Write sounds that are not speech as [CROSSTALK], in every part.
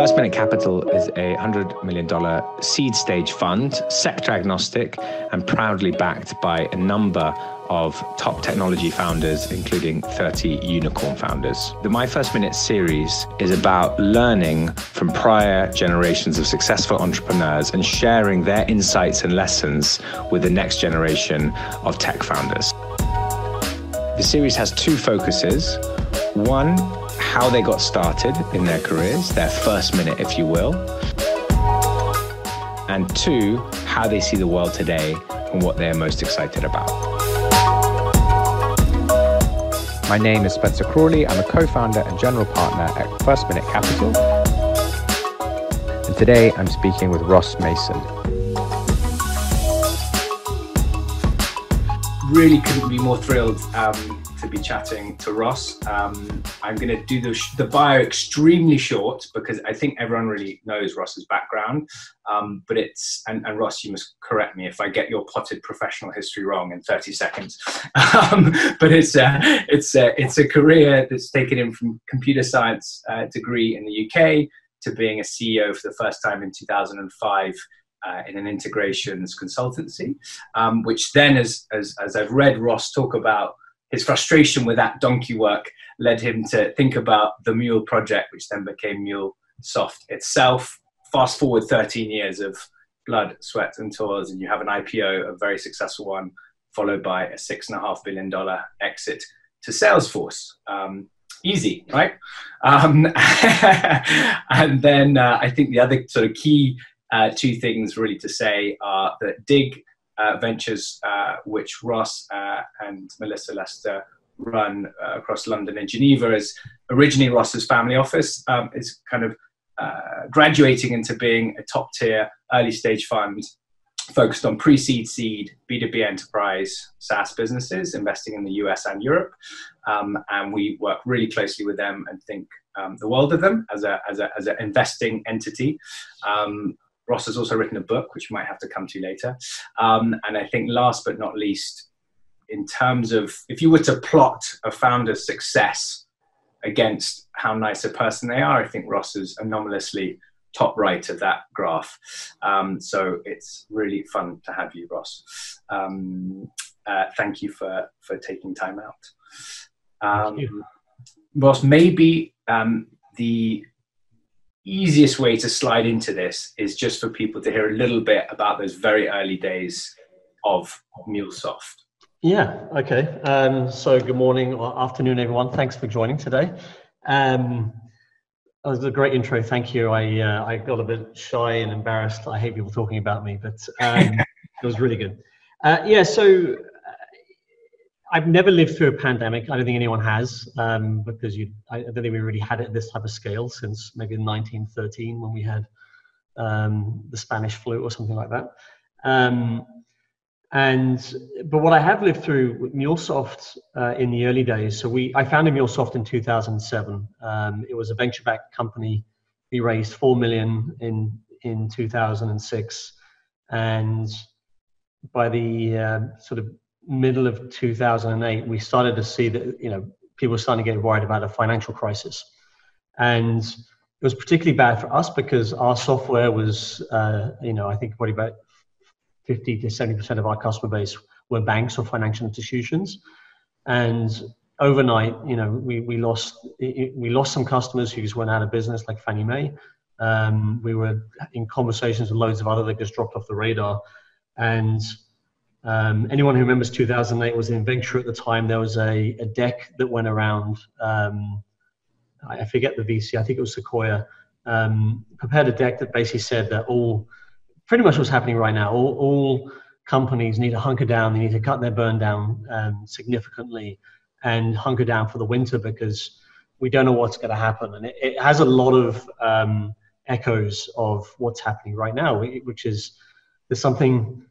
First Minute Capital is a $100 million seed stage fund, sector agnostic, and proudly backed by a number of top technology founders, including 30 unicorn founders. The My First Minute series is about learning from prior generations of successful entrepreneurs and sharing their insights and lessons with the next generation of tech founders. The series has two focuses. One, how they got started in their careers, their first minute, if you will. And two, how they see the world today and what they're most excited about. My name is Spencer Crawley. I'm a co founder and general partner at First Minute Capital. And today I'm speaking with Ross Mason. Really couldn't be more thrilled um, to be chatting to Ross. Um, I'm going to do the, the, bio extremely short because I think everyone really knows Ross's background. Um, but it's, and, and, Ross, you must correct me if I get your potted professional history wrong in 30 seconds. [LAUGHS] Um, but it's a, it's, a, it's a career that's taken him from computer science uh, degree in the UK to being a CEO for the first time in 2005 uh, in an integrations consultancy, um, which then, as, as, as I've read Ross talk about his frustration with that donkey work led him to think about the Mule project, which then became MuleSoft itself. Fast forward 13 years of blood, sweat, and tours, and you have an IPO, a very successful one, followed by a six and a half billion dollar exit to Salesforce. Um, easy, right? Um, [LAUGHS] and then uh, I think the other sort of key uh, two things really to say are that Dig uh, ventures, uh, which Ross uh, and Melissa Lester run uh, across London and Geneva, is originally Ross's family office. Um, is kind of uh, graduating into being a top tier early stage fund focused on pre seed, seed, B2B enterprise SaaS businesses, investing in the US and Europe. Um, and we work really closely with them and think um, the world of them as a as a as an investing entity. Um, Ross has also written a book, which we might have to come to later. Um, and I think last but not least, in terms of if you were to plot a founder's success against how nice a person they are, I think Ross is anomalously top right of that graph. Um, so it's really fun to have you, Ross. Um, uh, thank you for for taking time out. Um, Ross, maybe um, the easiest way to slide into this is just for people to hear a little bit about those very early days of MuleSoft. Yeah, okay. Um, so, good morning or afternoon, everyone. Thanks for joining today. Um, that was a great intro. Thank you. I uh, I got a bit shy and embarrassed. I hate people talking about me, but um, [LAUGHS] it was really good. Uh, yeah, so I've never lived through a pandemic. I don't think anyone has, um, because you, I don't think we really had it this type of scale since maybe 1913 when we had um, the Spanish flu or something like that. Um, and but what I have lived through with MuleSoft uh, in the early days. So we, I founded MuleSoft in 2007. Um, it was a venture-backed company. We raised four million in in 2006, and by the uh, sort of middle of 2008, we started to see that you know people were starting to get worried about a financial crisis, and it was particularly bad for us because our software was, uh, you know, I think probably about 50 to 70 percent of our customer base were banks or financial institutions, and overnight, you know, we, we lost we lost some customers who just went out of business, like Fannie Mae. Um, we were in conversations with loads of other that just dropped off the radar, and um, anyone who remembers 2008 was in venture at the time. There was a, a deck that went around. Um, I forget the VC. I think it was Sequoia. Um, prepared a deck that basically said that all, pretty much what's happening right now. All, all companies need to hunker down. They need to cut their burn down um, significantly and hunker down for the winter because we don't know what's going to happen. And it, it, has a lot of um, echoes of what's happening right now, which is there's something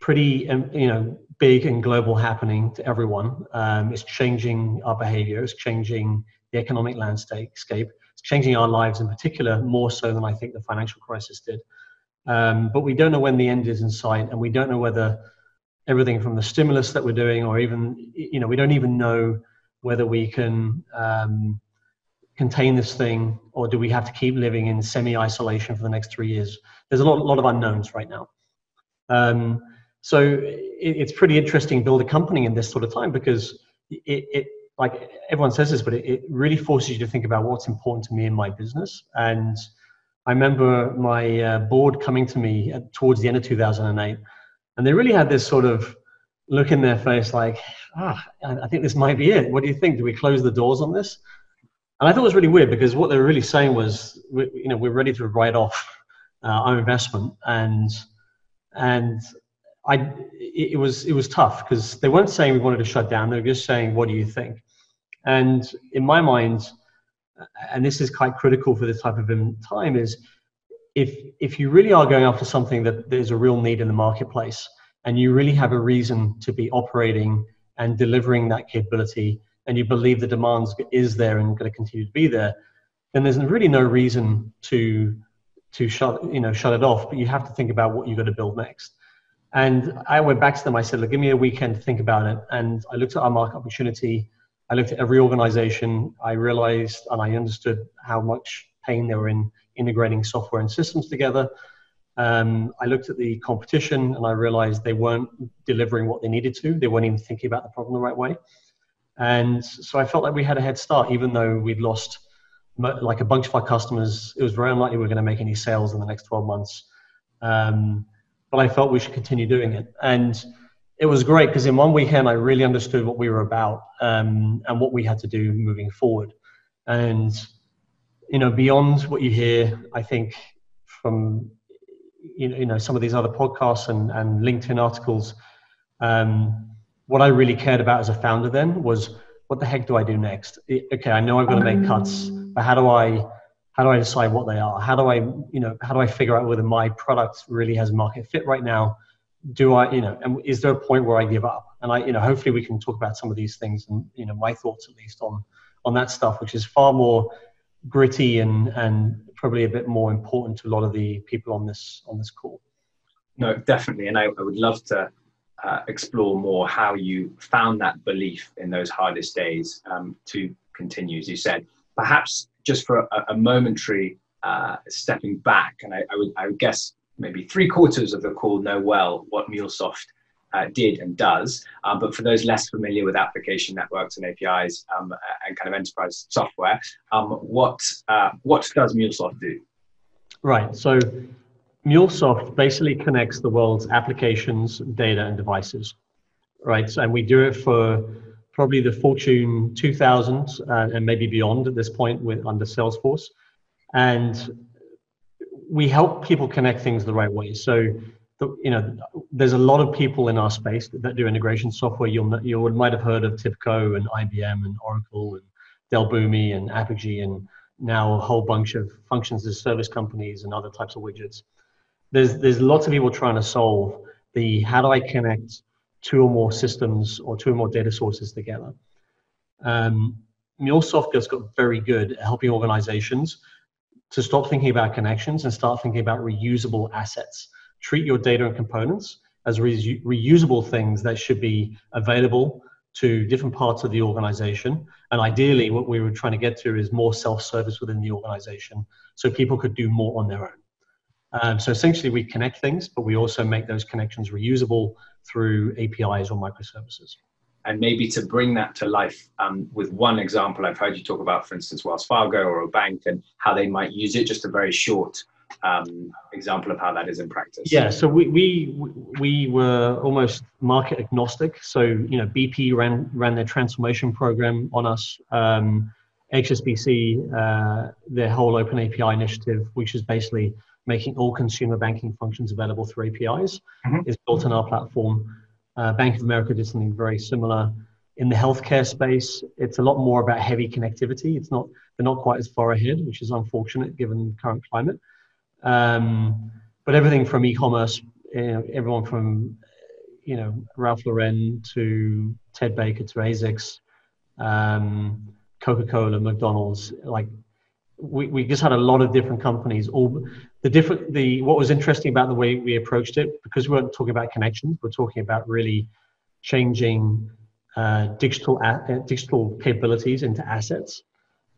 pretty um, you know big and global happening to everyone. Um, it's changing our behavior. It's changing the economic landscape. It's changing our lives in particular more so than I think the financial crisis did. Um, but we don't know when the end is in sight, and we don't know whether everything from the stimulus that we're doing, or even you know, we don't even know whether we can um, contain this thing, or do we have to keep living in semi-isolation for the next three years? There's a lot, lot of unknowns right now. Um, so it, it's pretty interesting build a company in this sort of time because it, it like everyone says this, but it, it, really forces you to think about what's important to me in my business. And I remember my uh, board coming to me at, towards the end of 2008, and they really had this sort of look in their face like, ah, I think this might be it. What do you think? Do we close the doors on this? And I thought it was really weird because what they were really saying was, we, you know, we're ready to write off uh, our investment, and and I, it, was it was tough because they weren't saying we wanted to shut down. They were just saying, what do you think? And in my mind, and this is quite critical for this type of time, is if if you really are going after something that there's a real need in the marketplace, and you really have a reason to be operating and delivering that capability and you believe the demand is there and going to continue to be there, then there's really no reason to to shut you know shut it off. But you have to think about what you're going to build next. And I went back to them. I said, "Look, give me a weekend to think about it." And I looked at our market opportunity. I looked at every organization. I realized and I understood how much pain they were in integrating software and systems together. Um, I looked at the competition and I realized they weren't delivering what they needed to. They weren't even thinking about the problem the right way. And so I felt like we had a head start, even though we'd lost like a bunch of our customers. It was very unlikely we were going to make any sales in the next 12 months. Um, but I felt we should continue doing it. And it was great because in one weekend, I really understood what we were about um, and what we had to do moving forward. And, you know, beyond what you hear, I think from, you know, some of these other podcasts and, and LinkedIn articles, um, what I really cared about as a founder then was what the heck do I do next? okay, I know I've got to make cuts, but how do I how do I decide what they are? How do I you know how do I figure out whether my product really has market fit right now? Do I you know and is there a point where I give up? And I you know hopefully we can talk about some of these things and you know my thoughts at least on on that stuff, which is far more gritty and and probably a bit more important to a lot of the people on this on this call. No, definitely, and I, I would love to uh, explore more how you found that belief in those hardest days um, to continue, as you said. Perhaps just for a, a momentary uh, stepping back, and I, I, would, I, would, guess maybe three quarters of the call know well what MuleSoft uh, did and does. Um, but for those less familiar with application networks and APIs um, and kind of enterprise software, um, what uh, what does MuleSoft do? Right. So MuleSoft basically connects the world's applications, data, and devices, right? So, and we do it for probably the Fortune 2000 uh, and maybe beyond at this point with under Salesforce, and we help people connect things the right way. So, the, you know, there's a lot of people in our space that, that do integration software. You'll you might have heard of TIBCO and IBM and Oracle and Dell Boomi and Apigee and now a whole bunch of functions as service companies and other types of widgets there's there's lots of people trying to solve the how do I connect two or more systems or two or more data sources together. Um, MuleSoft has got very good at helping organizations to stop thinking about connections and start thinking about reusable assets. Treat your data and components as re- reusable things that should be available to different parts of the organization. And ideally, what we were trying to get to is more self service within the organization so people could do more on their own. Um, so essentially, we connect things, but we also make those connections reusable through APIs or microservices. And maybe to bring that to life um, with one example, I've heard you talk about, for instance, Wells Fargo or a bank and how they might use it. Just a very short um, example of how that is in practice. Yeah, so we, we we were almost market agnostic. So you know, BP ran ran their transformation program on us. Um, HSBC, uh, their whole Open API initiative, which is basically making all consumer banking functions available through APIs, mm-hmm. is built on our platform. Uh, Bank of America did something very similar. In the healthcare space, it's a lot more about heavy connectivity. It's not they're not quite as far ahead, which is unfortunate given the current climate. Um, but everything from e-commerce, you know, everyone from you know Ralph Lauren to Ted Baker to ASICS, um, Coca-Cola, McDonald's, like we, we just had a lot of different companies all the different the what was interesting about the way we approached it because we weren't talking about connections we're talking about really changing uh, digital uh, digital capabilities into assets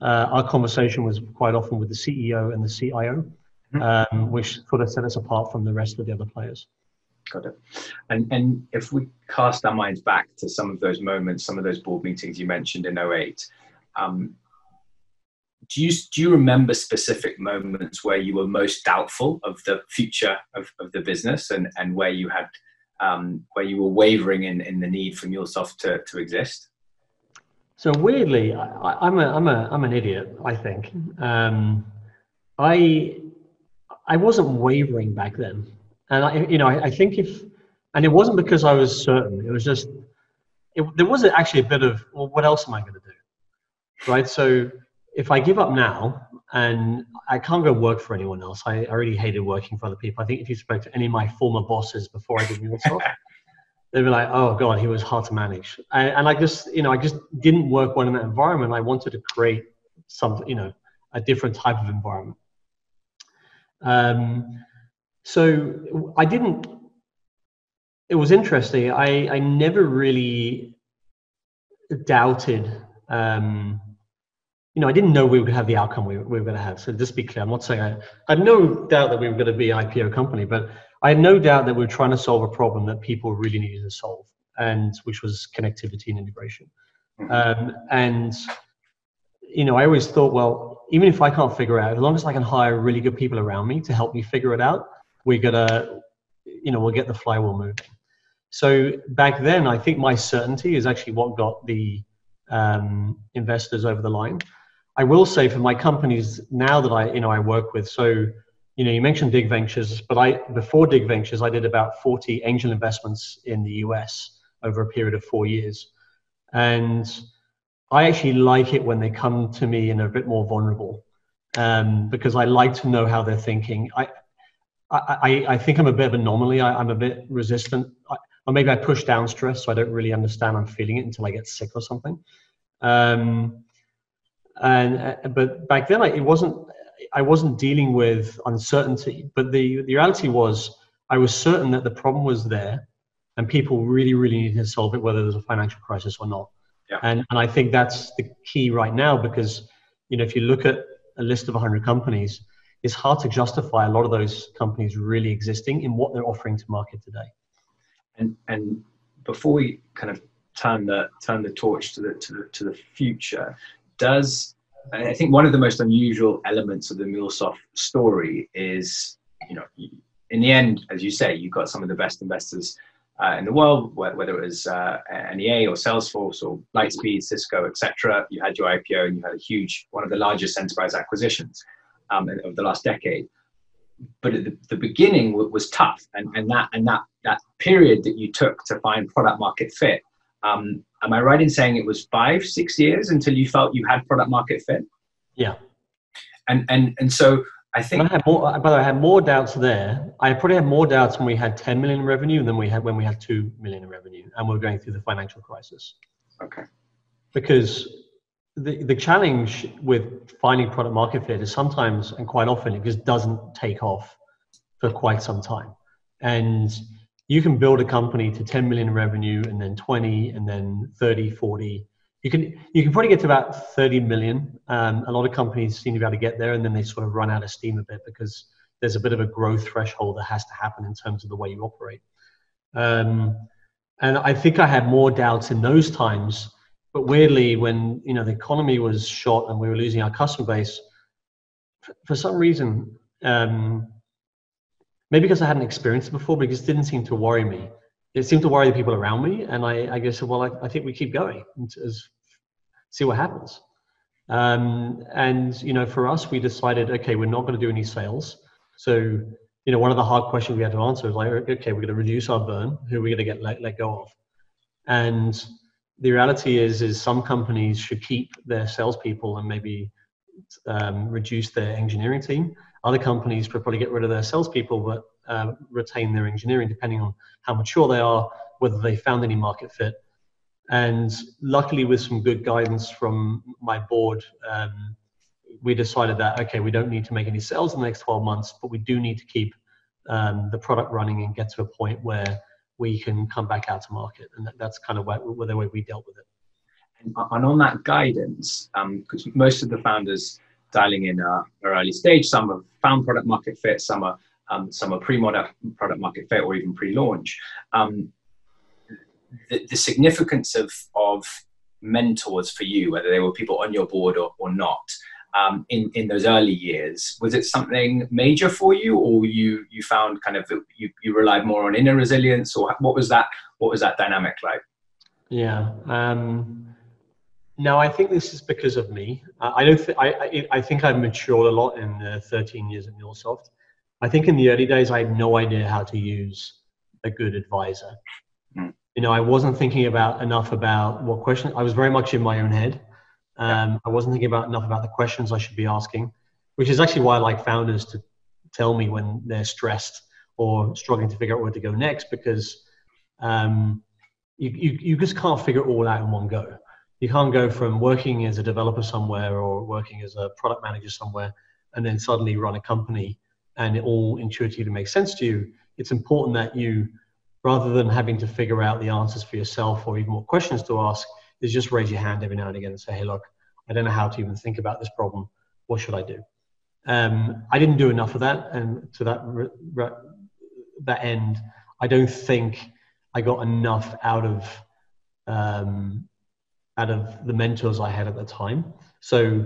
uh, our conversation was quite often with the CEO and the CIO, mm-hmm. um, which sort of set us apart from the rest of the other players. Got it. And and if we cast our minds back to some of those moments, some of those board meetings you mentioned in 08, um, do you do you remember specific moments where you were most doubtful of the future of, of the business and and where you had um, where you were wavering in, in the need for MuleSoft to, to exist? So weirdly, I, am a I'm a I'm an idiot. I think um, I I wasn't wavering back then, and I you know I, I, think if and it wasn't because I was certain. It was just it, there was actually a bit of well, what else am I going to do, right? So if I give up now and I can't go work for anyone else, I already hated working for other people. I think if you spoke to any of my former bosses before I did MuleSoft, [LAUGHS] they'd be like, "Oh God, he was hard to manage," and, and I just, you know, I just didn't work well in that environment. I wanted to create some, you know, a different type of environment. Um, so I didn't. It was interesting. I I never really doubted. Um, you know, I didn't know we would have the outcome we, we were going to have. So just be clear, I'm not saying I, I had no doubt that we were going to be an IPO company, but I had no doubt that we were trying to solve a problem that people really needed to solve, and which was connectivity and integration. Mm-hmm. Um, and you know, I always thought, well, even if I can't figure it out, as long as I can hire really good people around me to help me figure it out, we're gonna, you know, we'll get the flywheel moving. So back then, I think my certainty is actually what got the um, investors over the line. I will say for my companies now that I, you know, I work with, so, you know, you mentioned Dig Ventures, but I, before Dig Ventures, I did about 40 angel investments in the US over a period of four years. And I actually like it when they come to me and are a bit more vulnerable um, because I like to know how they're thinking. I, I, I think I'm a bit of an anomaly. I, am a bit resistant. I, or maybe I push down stress, so I don't really understand I'm feeling it until I get sick or something. Um, and uh, but back then I, it wasn't I wasn't dealing with uncertainty, but the the reality was I was certain that the problem was there, and people really really needed to solve it, whether there's a financial crisis or not. Yeah. And and I think that's the key right now because you know if you look at a list of 100 companies, it's hard to justify a lot of those companies really existing in what they're offering to market today. And and before we kind of turn the turn the torch to the to the, to the future, does I think one of the most unusual elements of the MuleSoft story is, you know, in the end, as you say, you've got some of the best investors uh, in the world, whether it was uh, NEA or Salesforce or Lightspeed, Cisco, etc. You had your IPO and you had a huge, one of the largest enterprise acquisitions um, of the last decade. But the, the beginning was tough, and, and that and that that period that you took to find product market fit um, am I right in saying it was five, six years until you felt you had product market fit? Yeah. And and and so I think I had more. By the way, I had more doubts there. I probably had more doubts when we had 10 million in revenue than we had when we had two million in revenue, and we are going through the financial crisis. Okay. Because the the challenge with finding product market fit is sometimes and quite often it just doesn't take off for quite some time, and you can build a company to 10 million revenue and then 20 and then 30 40 you can you can probably get to about 30 million. Um, a lot of companies seem to be able to get there and then they sort of run out of steam a bit because there's a bit of a growth threshold that has to happen in terms of the way you operate. Um, and i think i had more doubts in those times but weirdly when you know the economy was shot and we were losing our customer base for some reason um, maybe because I hadn't experienced it before, but it didn't seem to worry me. It seemed to worry the people around me, and I, I guess, well, I, I think we keep going and see what happens. Um, and you know, for us, we decided, okay, we're not going to do any sales. So, you know, one of the hard questions we had to answer was like, okay, we're going to reduce our burn. Who are we going to get let, let go of? And the reality is, is some companies should keep their salespeople and maybe um, reduce their engineering team. Other companies would probably get rid of their salespeople but uh, retain their engineering, depending on how mature they are, whether they found any market fit. And luckily, with some good guidance from my board, um, we decided that okay, we don't need to make any sales in the next 12 months, but we do need to keep um, the product running and get to a point where we can come back out to market. And that, that's kind of where, where the way we dealt with it. and on that guidance, because um, most of the founders dialing in are, are, early stage, some have found product market fit, some are um, some are pre-product product market fit or even pre-launch. Um, the, the, significance of of mentors for you, whether they were people on your board or, or not, um, in in those early years, was it something major for you, or you you found kind of you, you relied more on inner resilience, or what was that what was that dynamic like? Yeah. Um, no, I think this is because of me. I don't. Th- I, I, I think I've matured a lot in the 13 years at MuleSoft. I think in the early days I had no idea how to use a good advisor. Mm. You know, I wasn't thinking about enough about what question. I was very much in my own head. Um, I wasn't thinking about enough about the questions I should be asking, which is actually why I like founders to tell me when they're stressed or struggling to figure out where to go next because um, you, you, you just can't figure it all out in one go. You can't go from working as a developer somewhere or working as a product manager somewhere and then suddenly run a company and it all intuitively makes sense to you. It's important that you, rather than having to figure out the answers for yourself or even what questions to ask, is just raise your hand every now and again and say, hey, look, I don't know how to even think about this problem. What should I do? Um, I didn't do enough of that, and to that re- re- that end, I don't think I got enough out of um, out of the mentors I had at the time. So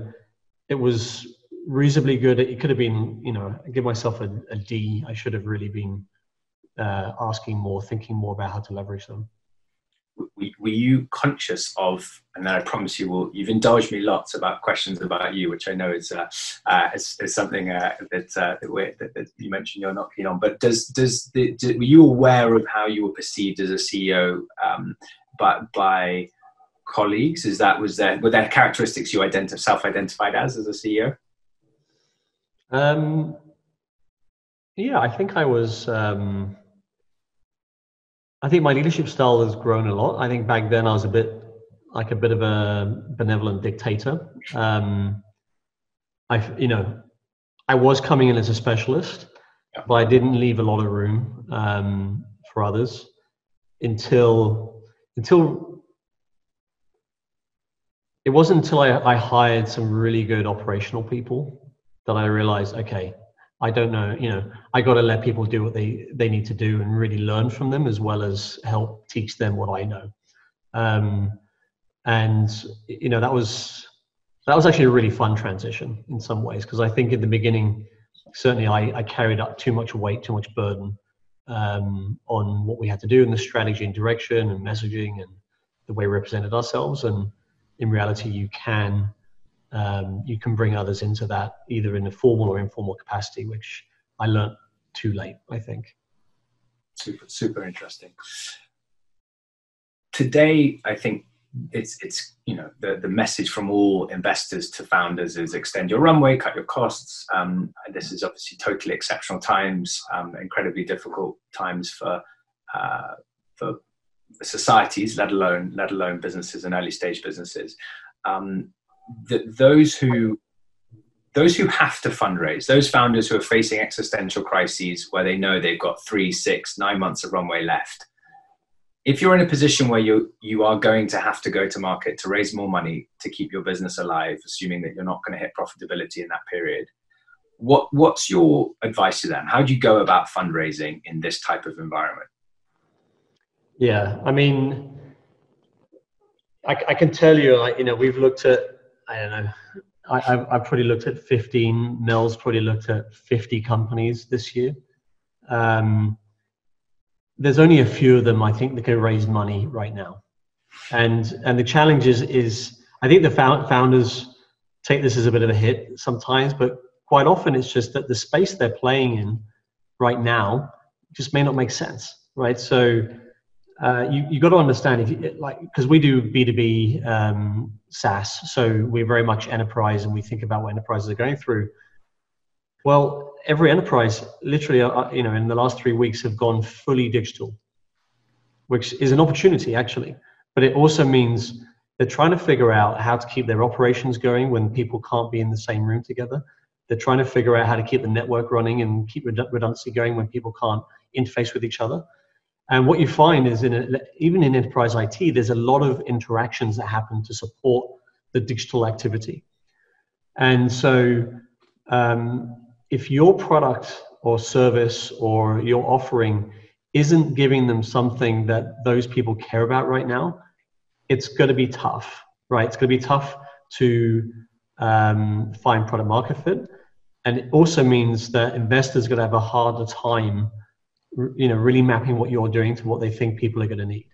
it was reasonably good. It could have been, you know, I give myself a, a D. I should have really been uh, asking more, thinking more about how to leverage them. Were you conscious of, and then I promise you will, you've indulged me lots about questions about you, which I know is uh, uh, is, is, something uh, that, uh, that, that, that, you mentioned you're not keen on. But does does the, do, were you aware of how you were perceived as a CEO um, by, by colleagues? Is that was there were there characteristics you identify self-identified as as a CEO? Um, yeah, I think I was. Um, I think my leadership style has grown a lot. I think back then I was a bit like a bit of a benevolent dictator. Um, I, you know, I was coming in as a specialist, but I didn't leave a lot of room um, for others until until it wasn't until I, I hired some really good operational people that I realized, okay, I don't know, you know, I got to let people do what they, they need to do and really learn from them as well as help teach them what I know. Um, and, you know, that was, that was actually a really fun transition in some ways because I think in the beginning, certainly I, I carried up too much weight, too much burden um, on what we had to do in the strategy and direction and messaging and the way we represented ourselves. And, in reality you can um, you can bring others into that either in a formal or informal capacity, which I learned too late, I think. Super, super interesting. Today, I think it's it's you know the the message from all investors to founders is extend your runway, cut your costs. Um, this is obviously totally exceptional times, um, incredibly difficult times for uh, for societies, let alone let alone businesses and early stage businesses, um, that those who those who have to fundraise, those founders who are facing existential crises where they know they've got three, six, nine months of runway left. If you're in a position where you you are going to have to go to market to raise more money to keep your business alive, assuming that you're not going to hit profitability in that period, what what's your advice to them? How do you go about fundraising in this type of environment? Yeah, I mean, I, I can tell you, like, you know, we've looked at, I don't know, I, have I've probably looked at 15, Mel's probably looked at 50 companies this year. Um, there's only a few of them I think that can raise money right now. And, and the challenge is, is I think the founders take this as a bit of a hit sometimes, but quite often it's just that the space they're playing in right now just may not make sense, right? So uh, you you got to understand if you, like because we do B two B um, SaaS, so we're very much enterprise, and we think about what enterprises are going through. Well, every enterprise, literally, uh, uh, you know, in the last three weeks, have gone fully digital, which is an opportunity actually, but it also means they're trying to figure out how to keep their operations going when people can't be in the same room together. They're trying to figure out how to keep the network running and keep redundancy going when people can't interface with each other And what you find is, in a, even in enterprise IT, there's a lot of interactions that happen to support the digital activity. And so, um, if your product or service or your offering isn't giving them something that those people care about right now, it's going to be tough, right? It's going to be tough to um, find product market fit. And it also means that investors are going to have a harder time, you know, really mapping what you're doing to what they think people are going to need.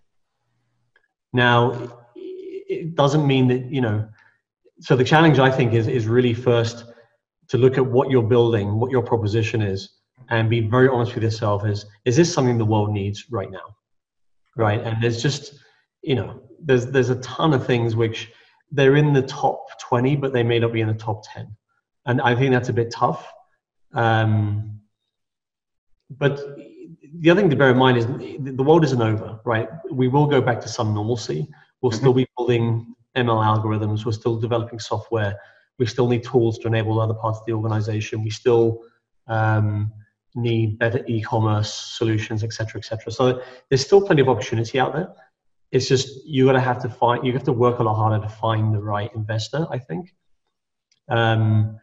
Now, it doesn't mean that, you know, so the challenge I think is, is really first to look at what you're building, what your proposition is, and be very honest with yourself is, is this something the world needs right now? Right. And there's just, you know, there's, there's a ton of things which, they're in the top 20, but they may not be in the top 10. And I think that's a bit tough. Um, but the other thing to bear in mind is the world isn't over, right? We will go back to some normalcy. We'll mm-hmm. still be building ML algorithms. We're still developing software. We still need tools to enable other parts of the organization. We still um, need better e-commerce solutions, et cetera, et cetera. So there's still plenty of opportunity out there it's just you're gonna have to find you have to work a lot harder to find the right investor i think um,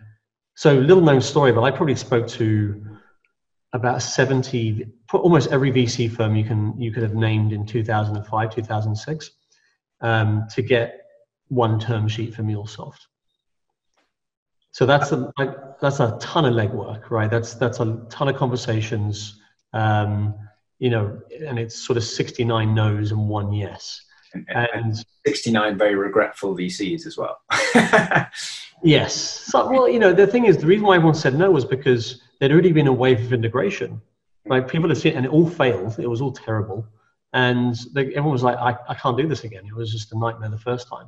so little known story but i probably spoke to about 70 almost every vc firm you can you could have named in 2005 2006 um, to get one term sheet for mulesoft so that's a that's a ton of legwork right that's that's a ton of conversations um, you know, and it's sort of 69 no's and one yes. And, and 69 very regretful VCs as well. [LAUGHS] yes. So, well, you know, the thing is, the reason why everyone said no was because there'd already been a wave of integration. Like people had seen, and it all failed. It was all terrible. And they, everyone was like, I, I can't do this again. It was just a nightmare the first time,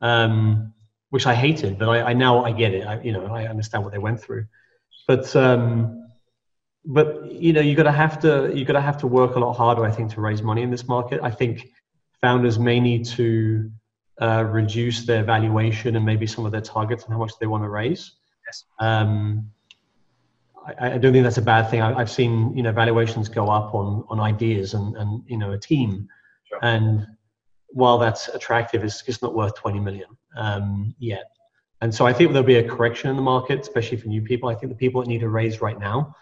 um, which I hated. But I, I now I get it. I, you know, I understand what they went through. But um, but you know, you're gonna have to you're gonna have to work a lot harder, I think, to raise money in this market. I think founders may need to uh, reduce their valuation and maybe some of their targets and how much they want to raise. Yes. Um, I, I, don't think that's a bad thing. I, have seen you know valuations go up on on ideas and and you know a team, sure. and while that's attractive, it's just not worth 20 million um, yet. And so I think there'll be a correction in the market, especially for new people. I think the people that need to raise right now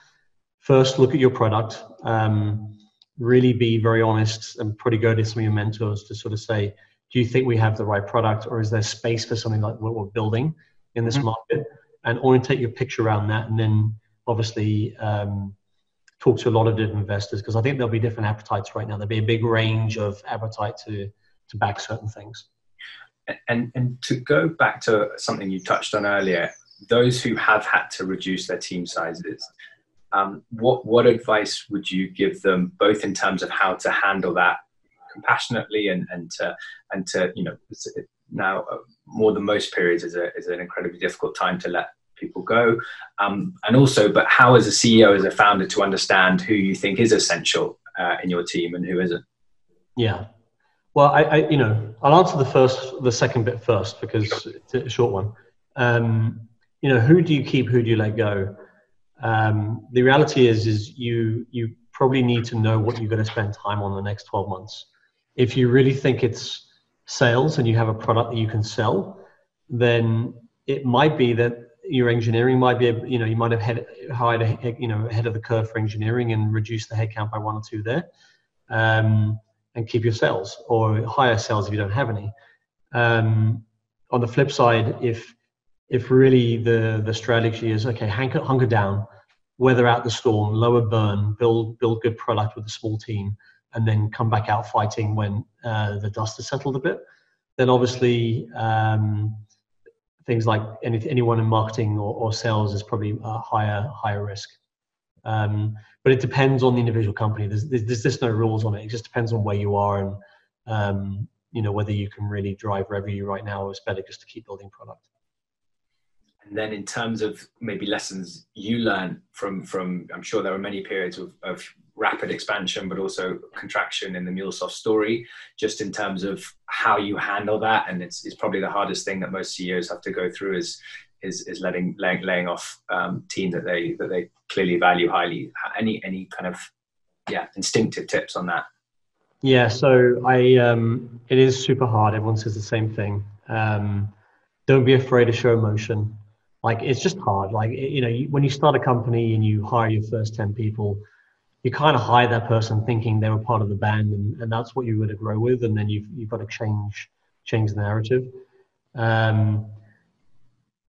first look at your product um, really be very honest and probably go to some of your mentors to sort of say do you think we have the right product or is there space for something like what we're building in this mm-hmm. market and orientate your picture around that and then obviously um, talk to a lot of different investors because i think there'll be different appetites right now. There'll be a big range of appetite to to back certain things. And and to go back to something you touched on earlier those who have had to reduce their team sizes um, what what advice would you give them, both in terms of how to handle that compassionately and and to and to you know now uh, more than most periods is a is an incredibly difficult time to let people go, um, and also, but how as a CEO as a founder to understand who you think is essential uh, in your team and who isn't. Yeah. Well, I, I, you know, I'll answer the first, the second bit first because it's a short one. Um, you know, who do you keep? Who do you let go? Um, the reality is, is you you probably need to know what you're going to spend time on the next 12 months. If you really think it's sales and you have a product that you can sell, then it might be that your engineering might be, you know, you might have had hired, a, you know, ahead of the curve for engineering and reduce the headcount by one or two there, um, and keep your sales or hire sales if you don't have any. Um, on the flip side, if if really the the strategy is okay, hunker, hunker down, weather out the storm, lower burn, build build good product with a small team, and then come back out fighting when uh, the dust has settled a bit, then obviously um, things like any, anyone in marketing or, or sales is probably a higher higher risk. Um, but it depends on the individual company. There's, there's, there's just no rules on it. It just depends on where you are and um, you know whether you can really drive revenue right now, or it's better just to keep building product. And then in terms of maybe lessons you learn from from I'm sure there are many periods of, of rapid expansion but also contraction in the MuleSoft story, just in terms of how you handle that. And it's, it's probably the hardest thing that most CEOs have to go through is is, is letting laying, laying off um, team that they that they clearly value highly. Any any kind of yeah instinctive tips on that. Yeah, so I um, it is super hard. Everyone says the same thing. Um, don't be afraid to show emotion. Like it's just hard. Like you know, you, when you start a company and you hire your first ten people, you kind of hire that person thinking they were part of the band, and, and that's what you're going to grow with. And then you've you've got to change change the narrative. Um,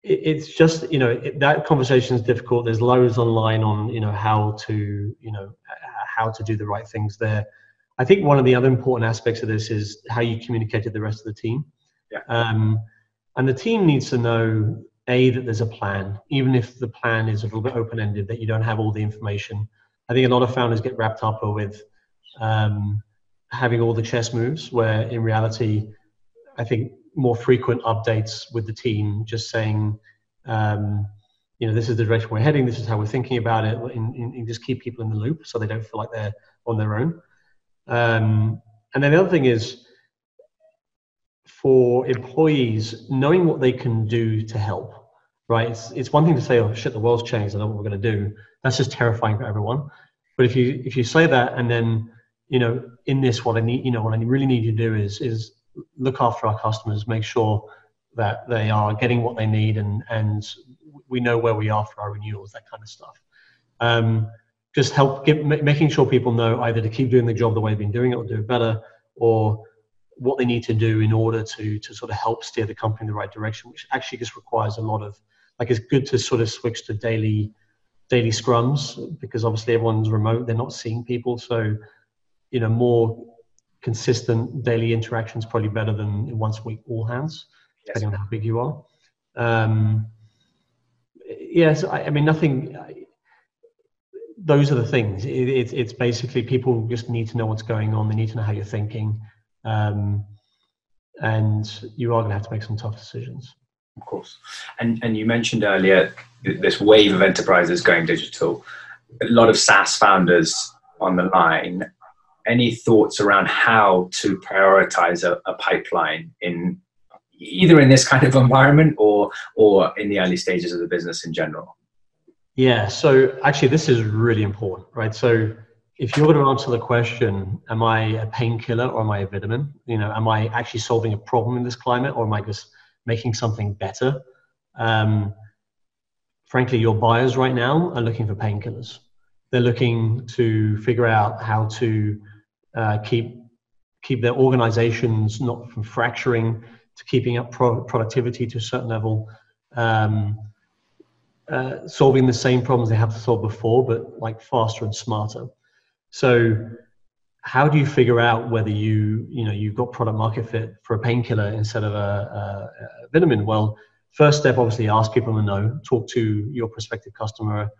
it, it's just you know it, that conversation is difficult. There's loads online on you know how to you know how to do the right things there. I think one of the other important aspects of this is how you communicate to the rest of the team. Yeah. Um, and the team needs to know a that there's a plan, even if the plan is a little bit open ended, that you don't have all the information. I think a lot of founders get wrapped up with um, having all the chess moves, where in reality, I think more frequent updates with the team, just saying, um, you know, this is the direction we're heading, this is how we're thinking about it, and, and just keep people in the loop so they don't feel like they're on their own. Um, and then the other thing is for employees knowing what they can do to help. Right? It's, it's one thing to say, "Oh shit, the world's changed. I know what we're going to do." That's just terrifying for everyone. But if you if you say that and then you know in this what I need you know what I really need you to do is is look after our customers, make sure that they are getting what they need and and we know where we are for our renewals, that kind of stuff. Um, just help get, making sure people know either to keep doing the job the way they've been doing it or do it better, or what they need to do in order to to sort of help steer the company in the right direction, which actually just requires a lot of like it's good to sort of switch to daily daily scrums because obviously everyone's remote, they're not seeing people, so you know more consistent daily interactions probably better than once a week all hands, yes. depending on how big you are. Um, yes, I, I mean nothing those are the things. It, it, it's basically people just need to know what's going on. They need to know how you're thinking, um, and you are going to have to make some tough decisions. Of course, and and you mentioned earlier this wave of enterprises going digital. A lot of SaaS founders on the line. Any thoughts around how to prioritize a, a pipeline in either in this kind of environment or or in the early stages of the business in general? Yeah, so actually, this is really important, right? So, if you're going to answer the question, am I a painkiller or am I a vitamin? You know, am I actually solving a problem in this climate or am I just making something better? Um, frankly, your buyers right now are looking for painkillers. They're looking to figure out how to uh, keep keep their organizations not from fracturing to keeping up pro- productivity to a certain level. Um, uh, solving the same problems they have to solve before, but like faster and smarter. So, how do you figure out whether you you know you've got product market fit for a painkiller instead of a, a, a, vitamin? Well, first step obviously ask people to know, talk to your prospective customer.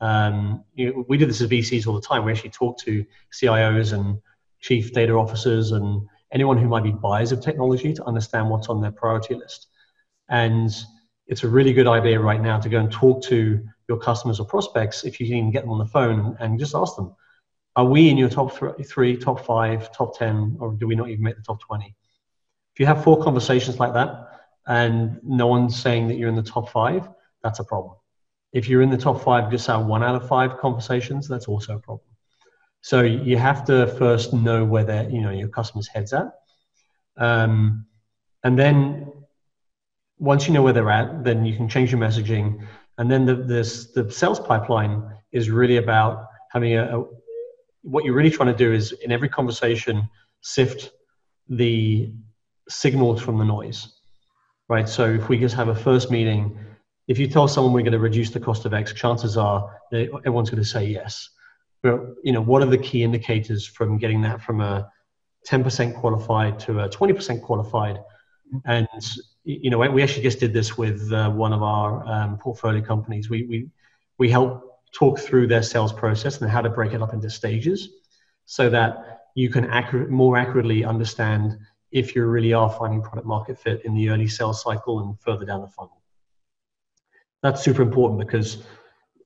Um, you we do this as VCs all the time. We actually talk to CIOs and chief data officers and anyone who might be buyers of technology to understand what's on their priority list. And it's a really good idea right now to go and talk to your customers or prospects if you can get them on the phone and just ask them, are we in your top th- three, top five, top 10, or do we not even make the top 20? If you have four conversations like that and no one's saying that you're in the top five, that's a problem. If you're in the top five, just have one out of five conversations, that's also a problem. So you have to first know where you know your customer's heads at, um, and then once you know where they're at, then you can change your messaging. And then the, this, the sales pipeline is really about having a, a, what you're really trying to do is in every conversation, sift the signals from the noise, right? So if we just have a first meeting, if you tell someone we're going to reduce the cost of X, chances are they, everyone's going to say yes. But you know, what are the key indicators from getting that from a 10% qualified to a 20% qualified? And you know, we actually just did this with uh, one of our um, portfolio companies. We we we help talk through their sales process and how to break it up into stages, so that you can accurate, more accurately understand if you really are finding product market fit in the early sales cycle and further down the funnel. That's super important because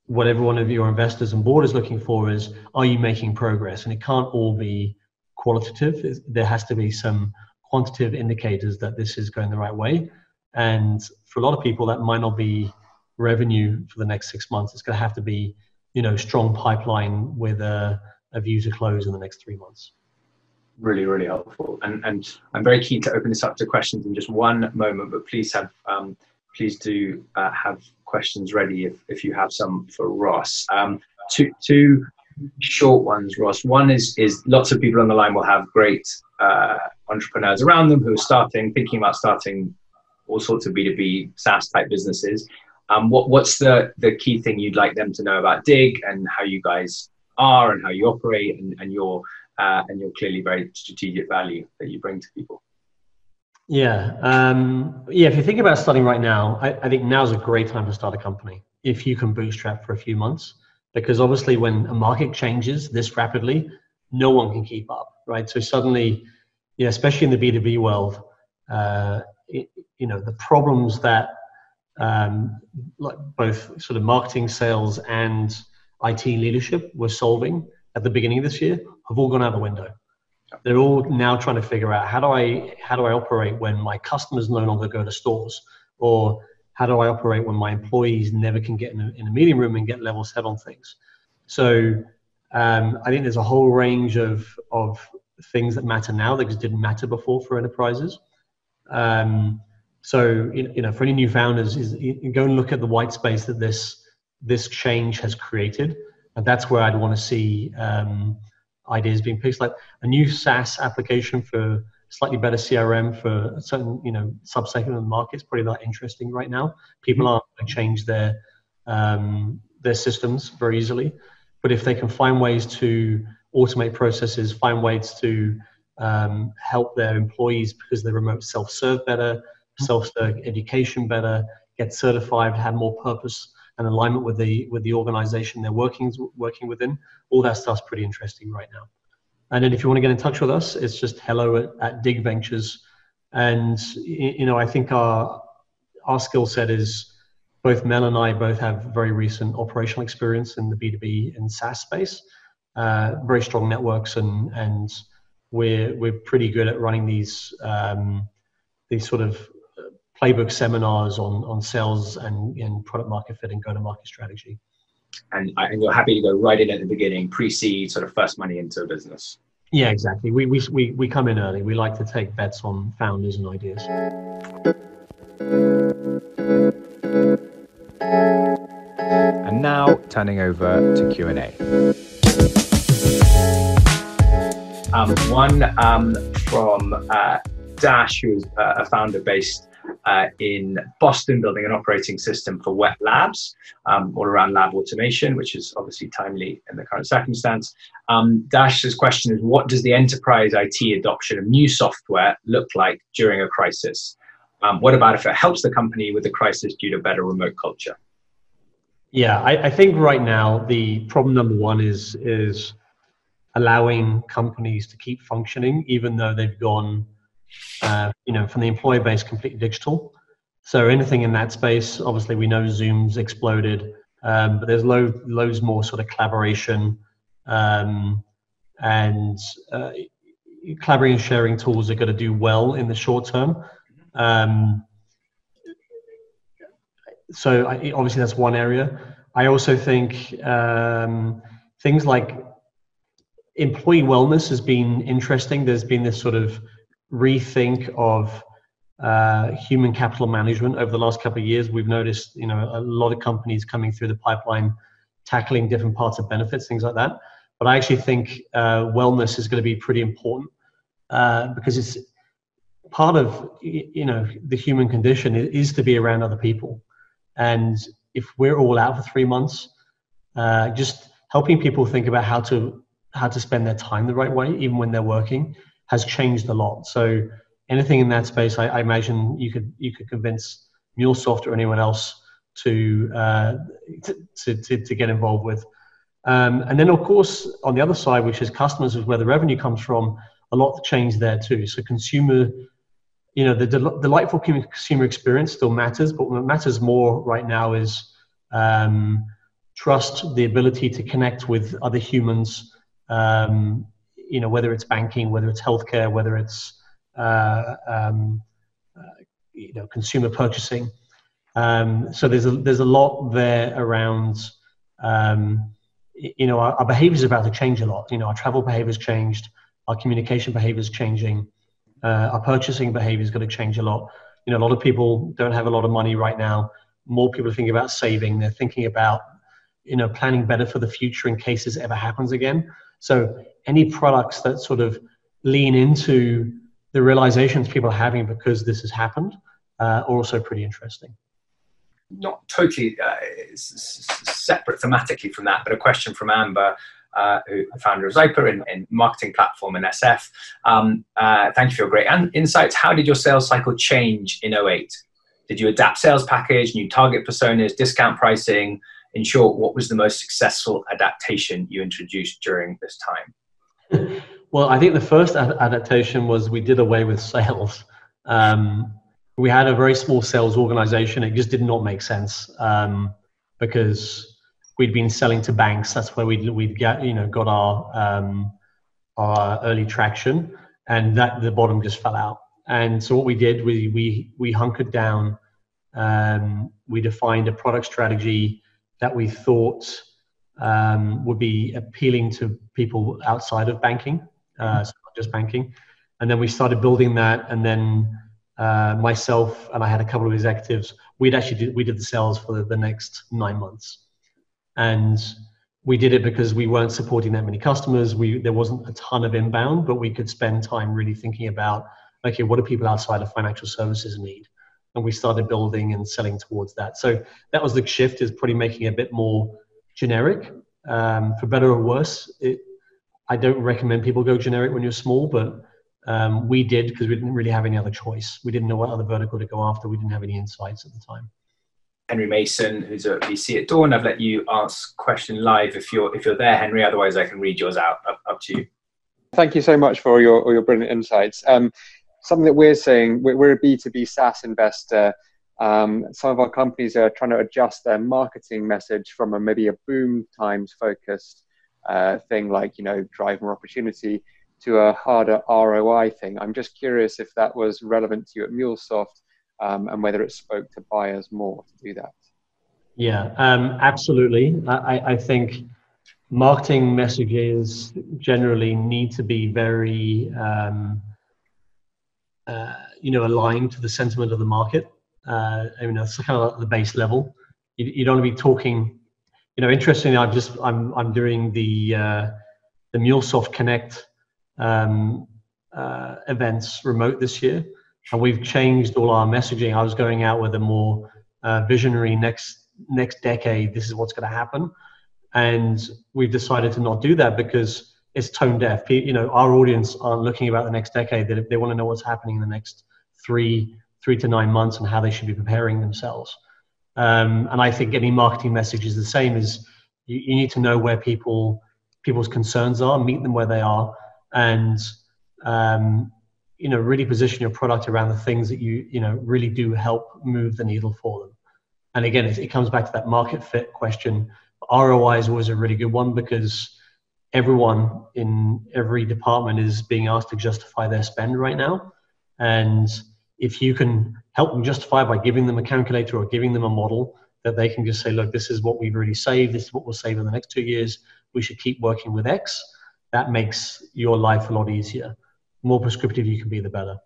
what every one of your investors and board is looking for is are you making progress? And it can't all be qualitative. There has to be some quantitative indicators that this is going the right way. And for a lot of people, that might not be revenue for the next six months. It's going to have to be, you know, strong pipeline with a a view to close in the next three months. Really, really helpful. And and I'm very keen to open this up to questions in just one moment, but please have um, please do uh, have questions ready if, if you have some for Ross. Um, two two short ones, Ross. One is is lots of people on the line will have great uh, entrepreneurs around them who are starting, thinking about starting all sorts of B2B SaaS type businesses. Um, what, what's the, the key thing you'd like them to know about Dig and how you guys are and how you operate and, and your uh, and your clearly very strategic value that you bring to people? Yeah, um, yeah. If you think about starting right now, I, I think now's a great time to start a company if you can bootstrap for a few months, because obviously when a market changes this rapidly, no one can keep up, right? So suddenly, yeah, especially in the B two B world, uh, it, you know, the problems that um, like both sort of marketing, sales, and IT leadership were solving at the beginning of this year have all gone out the window. They're all now trying to figure out how do I how do I operate when my customers no longer go to stores, or how do I operate when my employees never can get in a, in a meeting room and get level set on things. So um, I think there's a whole range of of things that matter now that just didn't matter before for enterprises. Um, so you know, for any new founders, is go and look at the white space that this this change has created, and that's where I'd want to see um, ideas being pitched, like a new SaaS application for slightly better CRM for a certain you know subsegment of the market is probably not interesting right now. People mm-hmm. aren't going to change their um, their systems very easily, but if they can find ways to automate processes, find ways to um, help their employees because they remote self-serve better, self-serve education better, get certified, have more purpose and alignment with the with the organization they're working working within. All that stuff's pretty interesting right now. And then if you want to get in touch with us, it's just hello at, at Dig Ventures. And you know, I think our our skill set is both Mel and I both have very recent operational experience in the B2B and SaaS space, uh, very strong networks, and and we're we're pretty good at running these um, these sort of playbook seminars on, on sales and, and product market fit and go to market strategy. And, and you're happy to go right in at the beginning, pre seed, sort of first money into a business. Yeah, exactly. We, we, we, we come in early. We like to take bets on founders and ideas. And now turning over to Q&A. Um, one um, from uh, Dash, who's uh, a founder based uh, in Boston building an operating system for wet labs, um, all around lab automation, which is obviously timely in the current circumstance. Um, Dash's question is What does the enterprise IT adoption of new software look like during a crisis? Um, what about if it helps the company with the crisis due to better remote culture? Yeah, I, I think right now the problem number one is is allowing companies to keep functioning even though they've gone uh, you know, from the employee base completely digital. So anything in that space, obviously we know Zoom's exploded, um, but there's lo- loads more sort of collaboration um, and uh, collaborating and sharing tools are going to do well in the short term. Um, so I, obviously that's one area. I also think um, things like employee wellness has been interesting. There's been this sort of rethink of uh, human capital management over the last couple of years. We've noticed, you know, a lot of companies coming through the pipeline, tackling different parts of benefits, things like that. But I actually think uh, wellness is going to be pretty important uh, because it's part of, you know, the human condition is to be around other people. And if we're all out for three months, uh, just helping people think about how to how to spend their time the right way, even when they're working, has changed a lot. So anything in that space, I, I imagine you could you could convince MuleSoft or anyone else to, uh, to, to, to, get involved with. Um, and then, of course, on the other side, which is customers, is where the revenue comes from, a lot changed there too. So consumer, you know, the del- delightful consumer experience still matters, but what matters more right now is um, trust, the ability to connect with other humans, um, you know, whether it's banking, whether it's healthcare, whether it's uh, um, uh, you know consumer purchasing. Um, so there's a there's a lot there around um, you know, our, our behavior is about to change a lot. You know, our travel behavior has changed, our communication behavior is changing, uh, our purchasing behavior is going to change a lot. You know, a lot of people don't have a lot of money right now. More people are thinking about saving. They're thinking about, you know, planning better for the future in case this ever happens again. So any products that sort of lean into the realizations people are having because this has happened uh, are also pretty interesting not totally uh, separate thematically from that, but a question from Amber, uh, who founder of Zyper in, in marketing platform in SF. Um, uh, thank you for your great insights. How did your sales cycle change in 08? Did you adapt sales package, new target personas, discount pricing? In short, what was the most successful adaptation you introduced during this time? Well, I think the first adaptation was we did away with sales. Um, we had a very small sales organization. It just did not make sense um, because we'd been selling to banks. That's where we'd, we'd get, you know, got our, um, our early traction and that the bottom just fell out. And so what we did, we, we, we hunkered down. Um, we defined a product strategy that we thought um, would be appealing to people outside of banking, uh, so not just banking. And then we started building that and then uh, myself and I had a couple of executives. We'd actually did, we did the sales for the, the next nine months, and we did it because we weren't supporting that many customers. We there wasn't a ton of inbound, but we could spend time really thinking about okay, what do people outside of financial services need, and we started building and selling towards that. So that was the shift, is probably making a bit more generic, um, for better or worse. It, I don't recommend people go generic when you're small, but um, we did because we didn't really have any other choice. We didn't know what other vertical to go after. We didn't have any insights at the time. Henry Mason, who's a VC at Dawn. I've let you ask question live if you're if you're there, Henry. Otherwise, I can read yours out. Up, up to you. Thank you so much for your all your brilliant insights. Um, something that we're saying, we're, a B2B SaaS investor. Um, some of our companies are trying to adjust their marketing message from a maybe a boom times focused uh, thing like you know drive more opportunity to a harder ROI thing. I'm just curious if that was relevant to you at MuleSoft um, and whether it spoke to buyers more to do that. Yeah, um, absolutely. I, I, think marketing messages generally need to be very, um, uh, you know, aligned to the sentiment of the market. Uh, I mean, that's kind of the base level. You, you don't want to be talking. You know, interestingly, I'm just I'm I'm doing the uh, the MuleSoft Connect um, uh, events remote this year, and we've changed all our messaging. I was going out with a more uh, visionary next next decade. This is what's going to happen, and we've decided to not do that because it's tone deaf. You know, our audience aren't looking about the next decade. That they want to know what's happening in the next three three to nine months and how they should be preparing themselves. Um, and I think any marketing message is the same. Is you, you need to know where people people's concerns are, meet them where they are, and um, you know really position your product around the things that you you know really do help move the needle for them and again it, it comes back to that market fit question roi is always a really good one because everyone in every department is being asked to justify their spend right now and if you can help them justify by giving them a calculator or giving them a model that they can just say look this is what we've already saved this is what we'll save in the next two years we should keep working with x that makes your life a lot easier. The more prescriptive you can be, the better.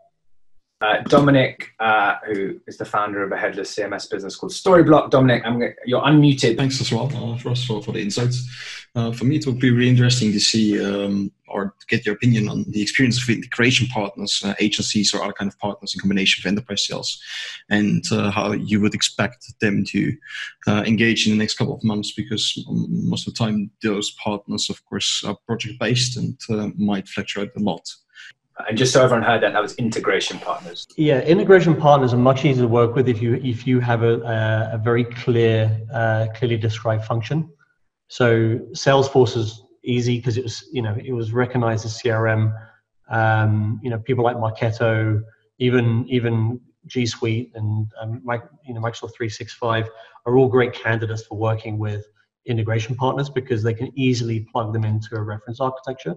Uh, Dominic, uh, who is the founder of a headless CMS business called Storyblok. Dominic, you're unmuted. Thanks as well, uh, Ross, for, for the insights. Uh, for me, it would be really interesting to see um, or get your opinion on the experience of integration partners, uh, agencies, or other kind of partners in combination with enterprise sales, and uh, how you would expect them to engage in the next couple of months. Because most of the time, those partners, of course, are project based and might fluctuate a lot. And just so everyone heard that, that was integration partners. Yeah, integration partners are much easier to work with if you if you have a, a, very clear, uh, clearly described function. So Salesforce is easy because it was you know it was recognized as CRM. Um, you know, people like Marketo, even even G Suite and um, you know Microsoft 365 are all great candidates for working with integration partners because they can easily plug them into a reference architecture.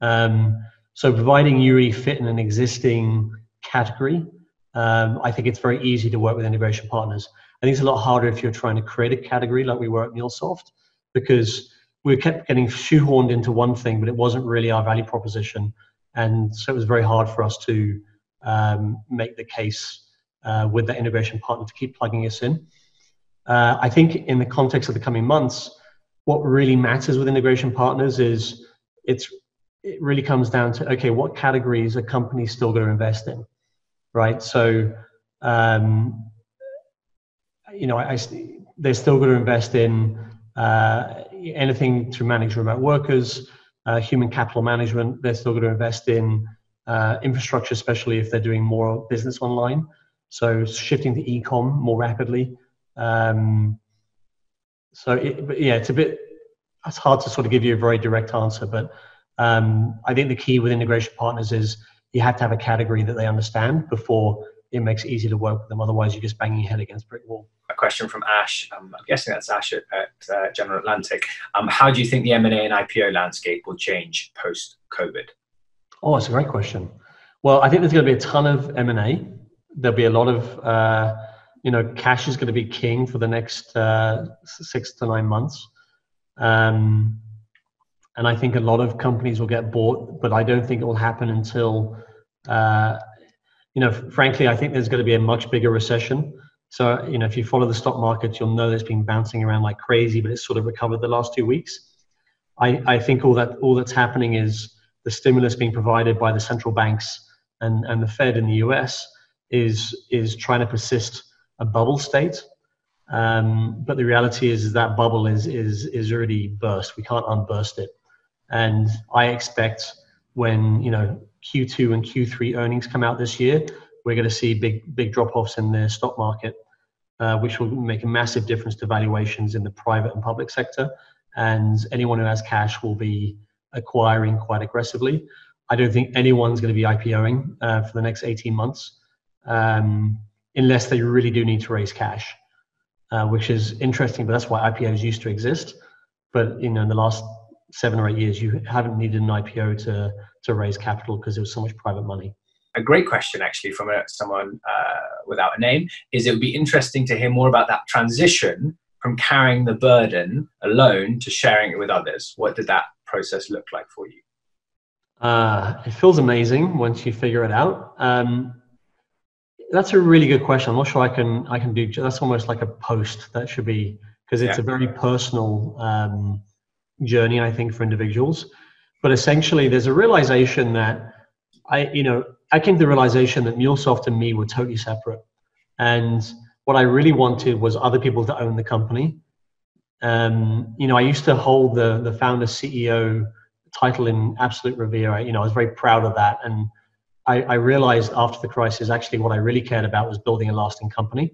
Um, so providing UE fit in an existing category, um, I think it's very easy to work with integration partners. I think it's a lot harder if you're trying to create a category like we were at MuleSoft, because we kept getting shoehorned into one thing, but it wasn't really our value proposition. And so it was very hard for us to um, make the case uh, with that integration partner to keep plugging us in. Uh, I think in the context of the coming months, what really matters with integration partners is it's it really comes down to okay, what categories are companies still going to invest in, right? So, um, you know, I, I, they're still going to invest in uh, anything to manage remote workers, uh, human capital management. They're still going to invest in uh, infrastructure, especially if they're doing more business online. So shifting to e-com more rapidly. Um, so it, yeah, it's a bit. It's hard to sort of give you a very direct answer, but um, I think the key with integration partners is you have to have a category that they understand before it makes it easy to work with them. Otherwise, you're just banging your head against brick wall. A question from Ash. Um, I'm guessing that's Ash at, at uh, General Atlantic. Um, how do you think the M&A and IPO landscape will change post COVID? Oh, that's a great question. Well, I think there's going to be a ton of M&A. There'll be a lot of, uh, you know, cash is going to be king for the next uh, six to nine months. Um, and I think a lot of companies will get bought, but I don't think it will happen until, uh, you know, frankly, I think there's going to be a much bigger recession. So, you know, if you follow the stock market, you'll know it's been bouncing around like crazy, but it's sort of recovered the last two weeks. I, I think all that all that's happening is the stimulus being provided by the central banks and, and the Fed in the US is is trying to persist a bubble state. Um, but the reality is, is that bubble is is is already burst. We can't unburst it. And I expect when you know Q2 and Q3 earnings come out this year, we're going to see big big drop offs in the stock market, uh, which will make a massive difference to valuations in the private and public sector. And anyone who has cash will be acquiring quite aggressively. I don't think anyone's going to be IPOing uh, for the next 18 months um, unless they really do need to raise cash, uh, which is interesting. But that's why IPOs used to exist. But you know, in the last seven or eight years, you haven't needed an IPO to to raise capital because there was so much private money. A great question, actually, from a, someone uh, without a name, is it would be interesting to hear more about that transition from carrying the burden alone to sharing it with others. What did that process look like for you? Uh, it feels amazing once you figure it out. Um, that's a really good question. I'm not sure I can I can do. That's almost like a post that should be because it's yeah. a very personal. Um, journey, I think, for individuals. But essentially, there's a realization that I, you know, I came to the realization that MuleSoft and me were totally separate. And what I really wanted was other people to own the company. Um, you know, I used to hold the the founder CEO title in absolute revere. I, You know, I was very proud of that. And I, I realized after the crisis, actually, what I really cared about was building a lasting company.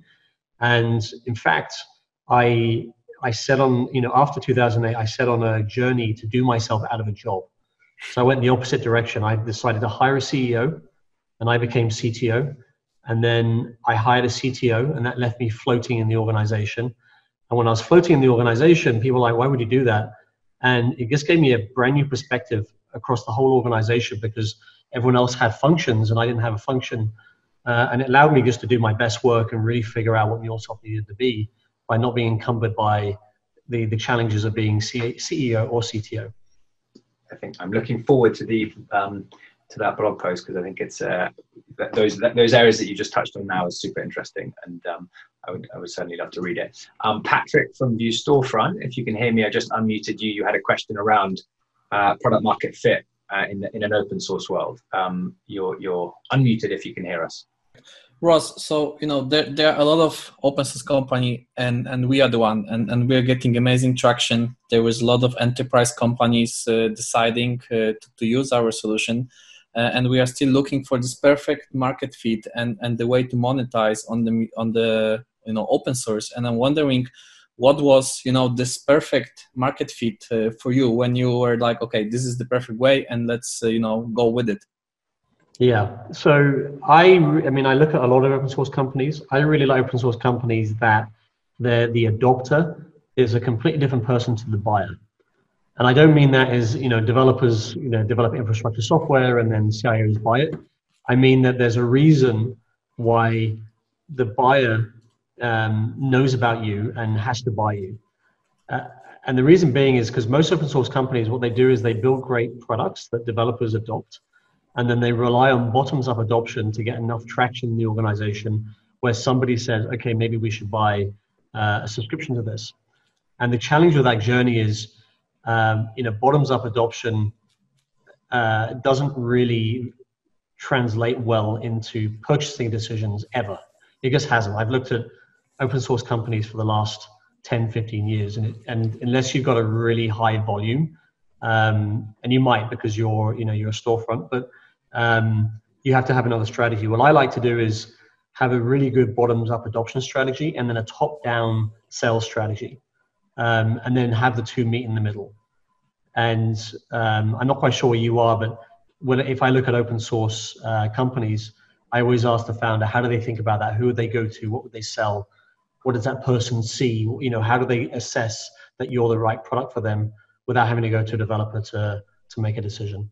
And in fact, I I set on, you know, after 2008, I set on a journey to do myself out of a job. So I went in the opposite direction. I decided to hire a CEO and I became CTO. And then I hired a CTO and that left me floating in the organization. And when I was floating in the organization, people were like, why would you do that? And it just gave me a brand new perspective across the whole organization because everyone else had functions and I didn't have a function. Uh, and it allowed me just to do my best work and really figure out what MuleSoft needed to be by not being encumbered by the, the challenges of being CEO or CTO. I think I'm looking forward to the um, to that blog post because I think it's uh, those those areas that you just touched on now is super interesting, and um, I would I would certainly love to read it. Um, Patrick from Vue Storefront, if you can hear me, I just unmuted you. You had a question around uh, product market fit uh, in in an open source world. Um, you're you're unmuted if you can hear us. Ross, so you know there, there are a lot of open source company and and we are the one and, and we're getting amazing traction. There was a lot of enterprise companies uh, deciding uh, to, to, use our solution, uh, and we are still looking for this perfect market fit and, and the way to monetize on the on the you know open source. And I'm wondering, what was you know this perfect market fit uh, for you when you were like, okay, this is the perfect way, and let's uh, you know go with it. Yeah. So I, I mean, I look at a lot of open source companies. I really like open source companies that the the adopter is a completely different person to the buyer. And I don't mean that as you know developers you know develop infrastructure software and then CIOs buy it. I mean that there's a reason why the buyer um, knows about you and has to buy you. Uh, and the reason being is because most open source companies, what they do is they build great products that developers adopt, and then they rely on bottoms up adoption to get enough traction in the organization where somebody says, okay, maybe we should buy uh, a subscription to this. And the challenge with that journey is, um, you know, bottoms up adoption uh, doesn't really translate well into purchasing decisions ever. It just hasn't. I've looked at open source companies for the last 10, 15 years, and, it, and unless you've got a really high volume, um, and you might because you're, you know, you're a storefront, but um, you have to have another strategy. What I like to do is have a really good bottoms up adoption strategy and then a top down sales strategy, um, and then have the two meet in the middle. And um, I'm not quite sure where you are, but when, if I look at open source uh, companies, I always ask the founder, how do they think about that? Who would they go to? What would they sell? What does that person see? You know, how do they assess that you're the right product for them without having to go to a developer to, to make a decision?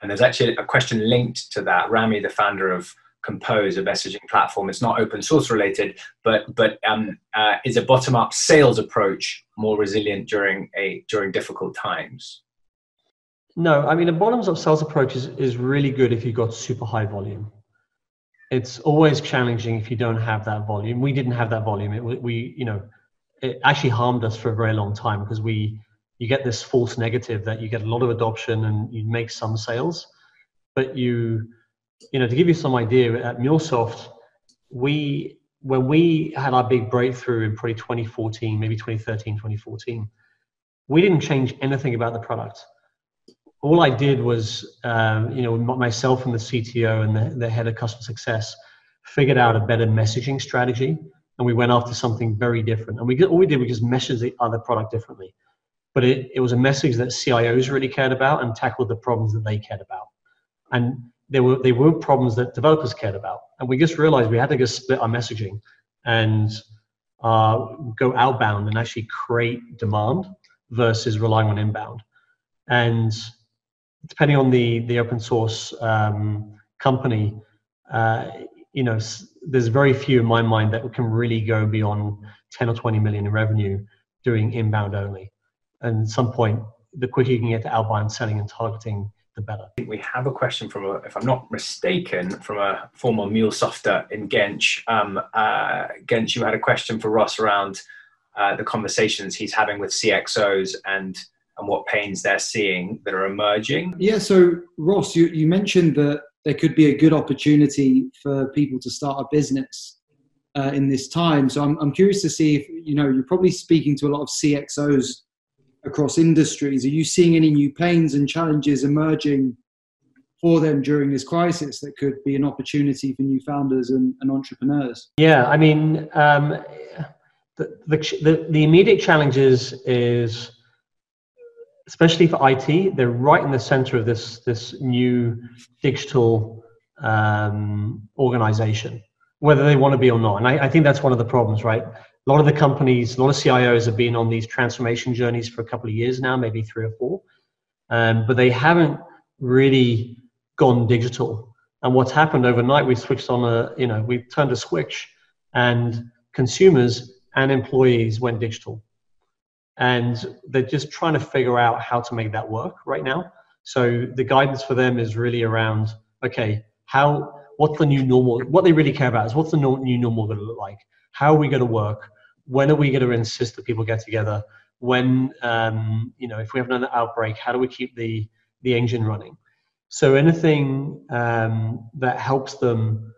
And there's actually a question linked to that. Rami, the founder of Compose, a messaging platform, it's not open source related, but but um, uh, is a bottom up sales approach more resilient during a during difficult times? No, I mean a bottoms up sales approach is, is really good if you've got super high volume. It's always challenging if you don't have that volume. We didn't have that volume. It we you know it actually harmed us for a very long time because we you get this false negative that you get a lot of adoption and you make some sales, but you you know to give you some idea at MuleSoft, we when we had our big breakthrough in probably 2014, maybe 2013, 2014, we didn't change anything about the product. All I did was, um, you know, myself and the CTO and the, the head of customer success figured out a better messaging strategy, and we went after something very different. And we all we did was just message the other product differently, but it, it was a message that CIOs really cared about and tackled the problems that they cared about, and there were they weren't problems that developers cared about. And we just realized we had to just split our messaging and uh, go outbound and actually create demand versus relying on inbound. And depending on the the open source um, company, uh, you know, there's very few in my mind that can really go beyond 10 or 20 million in revenue doing inbound only. And at some point, the quicker you can get to outbound selling and targeting, the better. We have a question from, a, if I'm not mistaken, from a former mule MuleSofter in Gench. Um, uh, Gench, you had a question for Ross around uh, the conversations he's having with CXOs and and what pains they're seeing that are emerging. Yeah, so Ross, you, you mentioned that there could be a good opportunity for people to start a business uh, in this time. So I'm, I'm curious to see if, you know, you're probably speaking to a lot of CXOs across industries. Are you seeing any new pains and challenges emerging for them during this crisis that could be an opportunity for new founders and, and entrepreneurs? Yeah, I mean, um, the, the, the, immediate challenges is especially for IT, they're right in the center of this this new digital um, organization, whether they want to be or not. And I, I, think that's one of the problems, right? A lot of the companies, a lot of CIOs have been on these transformation journeys for a couple of years now, maybe three or four, um, but they haven't really gone digital. And what's happened overnight, we switched on a, you know, we turned a switch, and consumers and employees went digital and they're just trying to figure out how to make that work right now. So the guidance for them is really around okay, how what's the new normal? What they really care about is what's the new normal going to look like? How are we going to work? When are we going to insist that people get together? When um, you know if we have another outbreak, how do we keep the the engine running? So anything um, that helps them,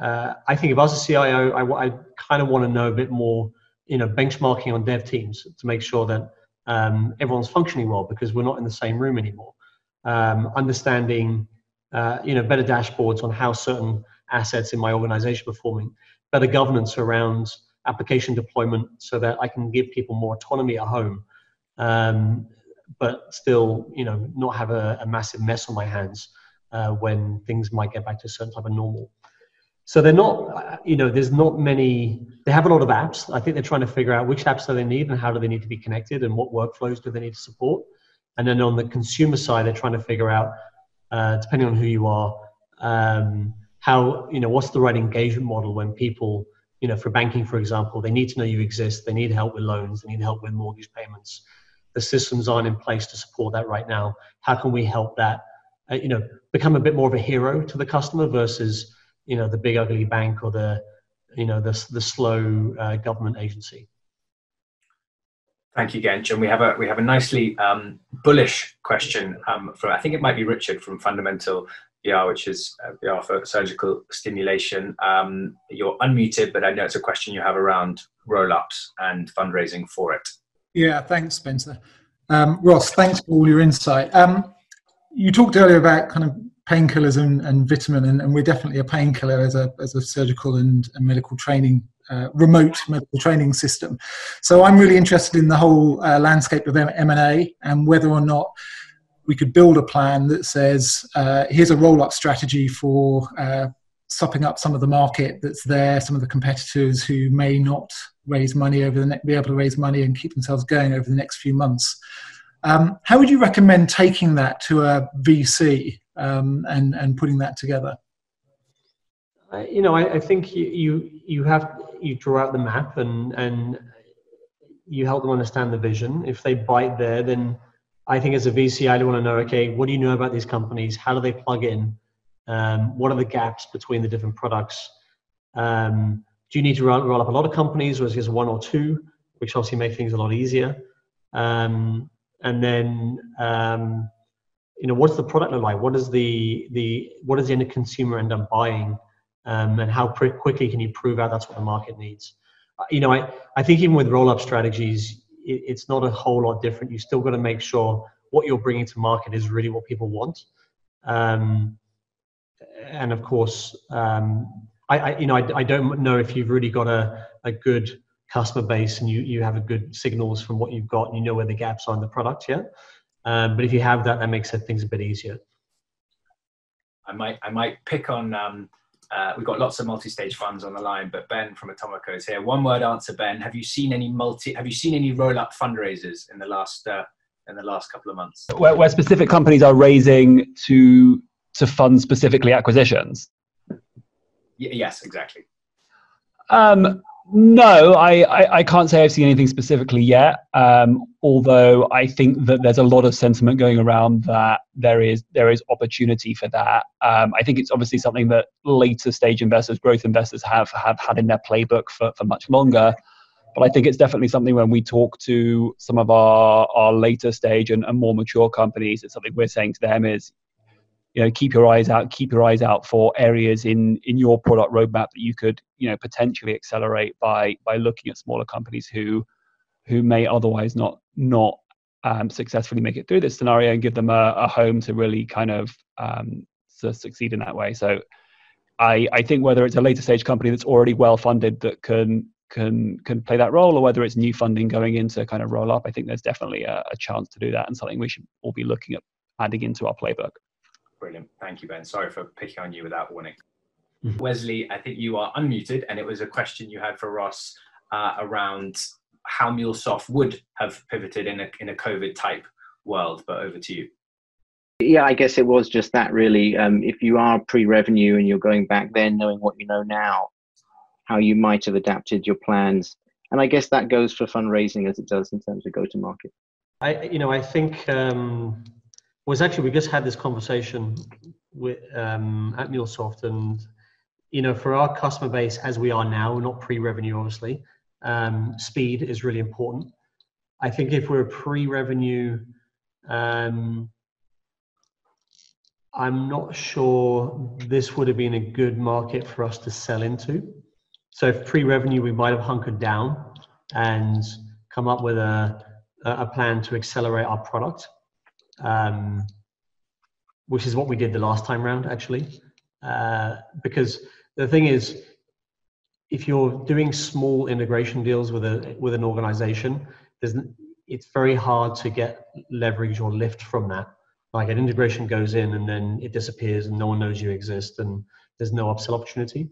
uh, I think if I was a CIO, I, I kind of want to know a bit more you know benchmarking on dev teams to make sure that um, everyone's functioning well because we're not in the same room anymore. Um, understanding uh, you know better dashboards on how certain assets in my organization are performing, better governance around application deployment so that I can give people more autonomy at home, um, but still you know not have a, a massive mess on my hands uh, when things might get back to a certain type of normal. So they're not, you know, there's not many, they have a lot of apps. I think they're trying to figure out which apps do they need and how do they need to be connected and what workflows do they need to support. And then on the consumer side, they're trying to figure out, uh, depending on who you are, um, how, you know, what's the right engagement model when people, you know, for banking, for example, they need to know you exist. They need help with loans. They need help with mortgage payments. the systems aren't in place to support that right now. How can we help that, uh, you know, become a bit more of a hero to the customer versus, you know, the big ugly bank or the, you know, the, the slow uh, government agency. Thank you, Gench. And we have a we have a nicely um, bullish question um, from I think it might be Richard from Fundamental VR, which is uh, VR for surgical stimulation. Um, you're unmuted, but I know it's a question you have around roll ups and fundraising for it. Yeah, thanks, Spencer. Um, Ross, thanks for all your insight. Um, you talked earlier about kind of painkillers and, and, vitamin, and, and, we're definitely a painkiller as a, as a surgical and, and medical training, uh, remote medical training system. So I'm really interested in the whole uh, landscape of M&A and whether or not we could build a plan that says, uh, here's a roll-up strategy for uh, sopping up some of the market that's there, some of the competitors who may not raise money over the next, be able to raise money and keep themselves going over the next few months. Um, how would you recommend taking that to a VC um, and and putting that together? you know, I, I, think you, you you have you draw out the map and and you help them understand the vision. If they bite there, then I think as a VC, I want to know, okay, what do you know about these companies? How do they plug in? Um, what are the gaps between the different products? Um, do you need to roll, roll, up a lot of companies, or is it just one or two, which obviously make things a lot easier? Um, and then, um, you know, what's the product look like? What is the the what does the end consumer end up buying, um, and how quickly can you prove out that's what the market needs? Uh, you know, I I think even with roll up strategies, it, it's not a whole lot different. You still got to make sure what you're bringing to market is really what people want. Um, and of course, um, I, I, you know, I, I, don't know if you've really got a, a good customer base and you, you have a good signals from what you've got and you know where the gaps are in the product yet. Um, but if you have that, that makes things a bit easier. I might, I might pick on, um, uh, we've got lots of multi-stage funds on the line, but Ben from Atomico is here. One word answer, Ben. Have you seen any multi, have you seen any roll-up fundraisers in the last, uh, in the last couple of months? Where, where specific companies are raising to to fund specifically acquisitions? Y- yes, exactly. Um, no, I, I, I, can't say I've seen anything specifically yet. Um, although I think that there's a lot of sentiment going around that there is there is opportunity for that. Um, I think it's obviously something that later stage investors, growth investors, have have had in their playbook for, for much longer. But I think it's definitely something when we talk to some of our, our later stage and, and more mature companies, it's something we're saying to them is, you know keep your eyes out keep your eyes out for areas in in your product roadmap that you could you know potentially accelerate by by looking at smaller companies who who may otherwise not not um, successfully make it through this scenario and give them a, a home to really kind of um, to succeed in that way. So I, I think whether it's a later stage company that's already well funded that can can can play that role or whether it's new funding going into kind of roll up i think there's definitely a, a chance to do that and something we should all be looking at adding into our playbook Brilliant. Thank you, Ben. Sorry for picking on you without warning. Mm-hmm. Wesley, I think you are unmuted, and it was a question you had for Ross uh, around how MuleSoft would have pivoted in a, in a COVID type world, but over to you. Yeah, I guess it was just that really. Um, if you are pre revenue and you're going back then, knowing what you know now, how you might have adapted your plans. And I guess that goes for fundraising as it does in terms of go to market. I, you know, I think um, was actually we just had this conversation with um, at MuleSoft, and you know, for our customer base as we are now, not pre-revenue, obviously, um, speed is really important. I think if we're pre-revenue, um, I'm not sure this would have been a good market for us to sell into. So, if pre-revenue, we might have hunkered down and come up with a a plan to accelerate our product um, which is what we did the last time round, actually. Uh, because the thing is, if you're doing small integration deals with a with an organization, there's it's very hard to get leverage or lift from that. Like an integration goes in and then it disappears and no one knows you exist and there's no upsell opportunity.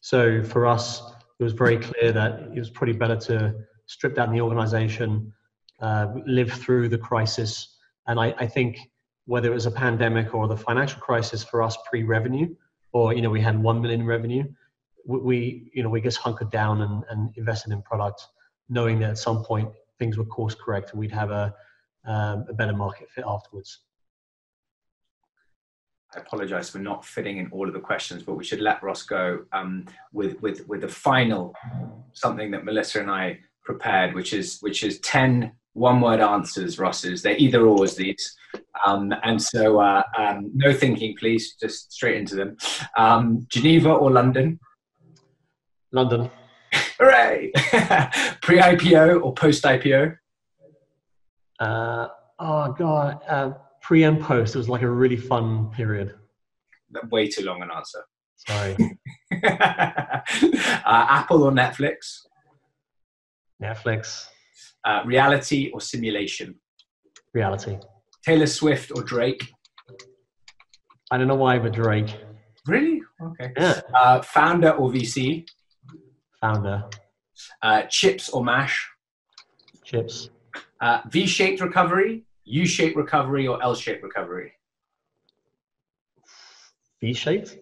So for us, it was very clear that it was pretty better to strip down the organization, uh, live through the crisis, and I, I think whether it was a pandemic or the financial crisis for us pre-revenue, or you know we had one million revenue, we, you know we just hunkered down and, and invested in product, knowing that at some point things were course correct and we'd have a um, a better market fit afterwards. I apologize for not fitting in all of the questions, but we should let Ross go um, with with with the final something that Melissa and I prepared, which is which is 10 one word answers, Ross's. They're either ors these. Um, and so uh, um, no thinking, please, just straight into them. Um, Geneva or London? London. Hooray! [LAUGHS] Pre IPO or post IPO? Uh, oh, God. Uh, pre and post. It was like a really fun period. Way too long an answer. Sorry. [LAUGHS] uh, Apple or Netflix? Netflix. Uh, reality or simulation? Reality. Taylor Swift or Drake? I don't know why, but Drake. Really? Okay. Yeah. Uh, founder or VC? Founder. Uh, chips or mash? Chips. Uh, V-shaped recovery, U-shaped recovery, or L-shaped recovery? V-shaped.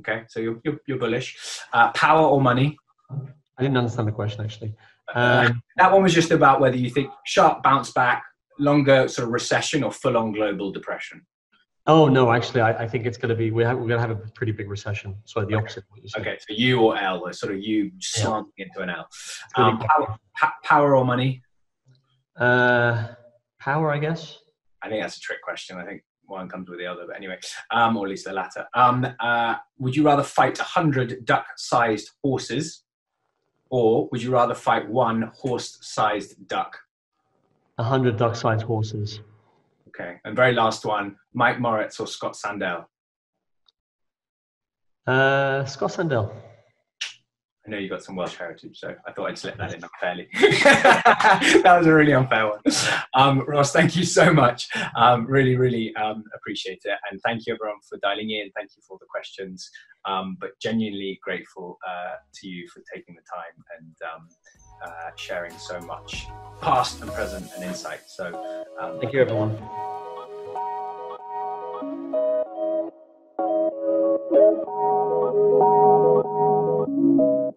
Okay, so you're, you're, you're bullish. Uh, power or money? I didn't understand the question actually. Uh, Um, [LAUGHS] that one was just about whether you think sharp bounce back, longer sort of recession, or full-on global depression. oh no, actually, I, I think it's going to be we have, we're going to have a pretty big recession. So the opposite. you said. Okay, so U or L, or sort of you slanting into an L. Um, power, pa- power or money? Uh, power, I guess. I think that's a trick question. I think one comes with the other, but anyway, um, or at least the latter. Um, uh, would you rather fight 100 duck sized horses, or would you rather fight one horse sized duck? A hundred duck-sized horses. Okay, and very last one Mike Moritz or Scott Sandell? Uh, Scott Sandell. I know you got some Welsh heritage, so I thought I'd slip that in unfairly. [LAUGHS] that was a really unfair one. Um, Ross, thank you so much. Um, really, really um, appreciate it. And thank you everyone for dialing in. Thank you for the questions. Um, but genuinely grateful uh, to you for taking the time and um, uh, sharing so much past and present and insight. So um, thank you, everyone.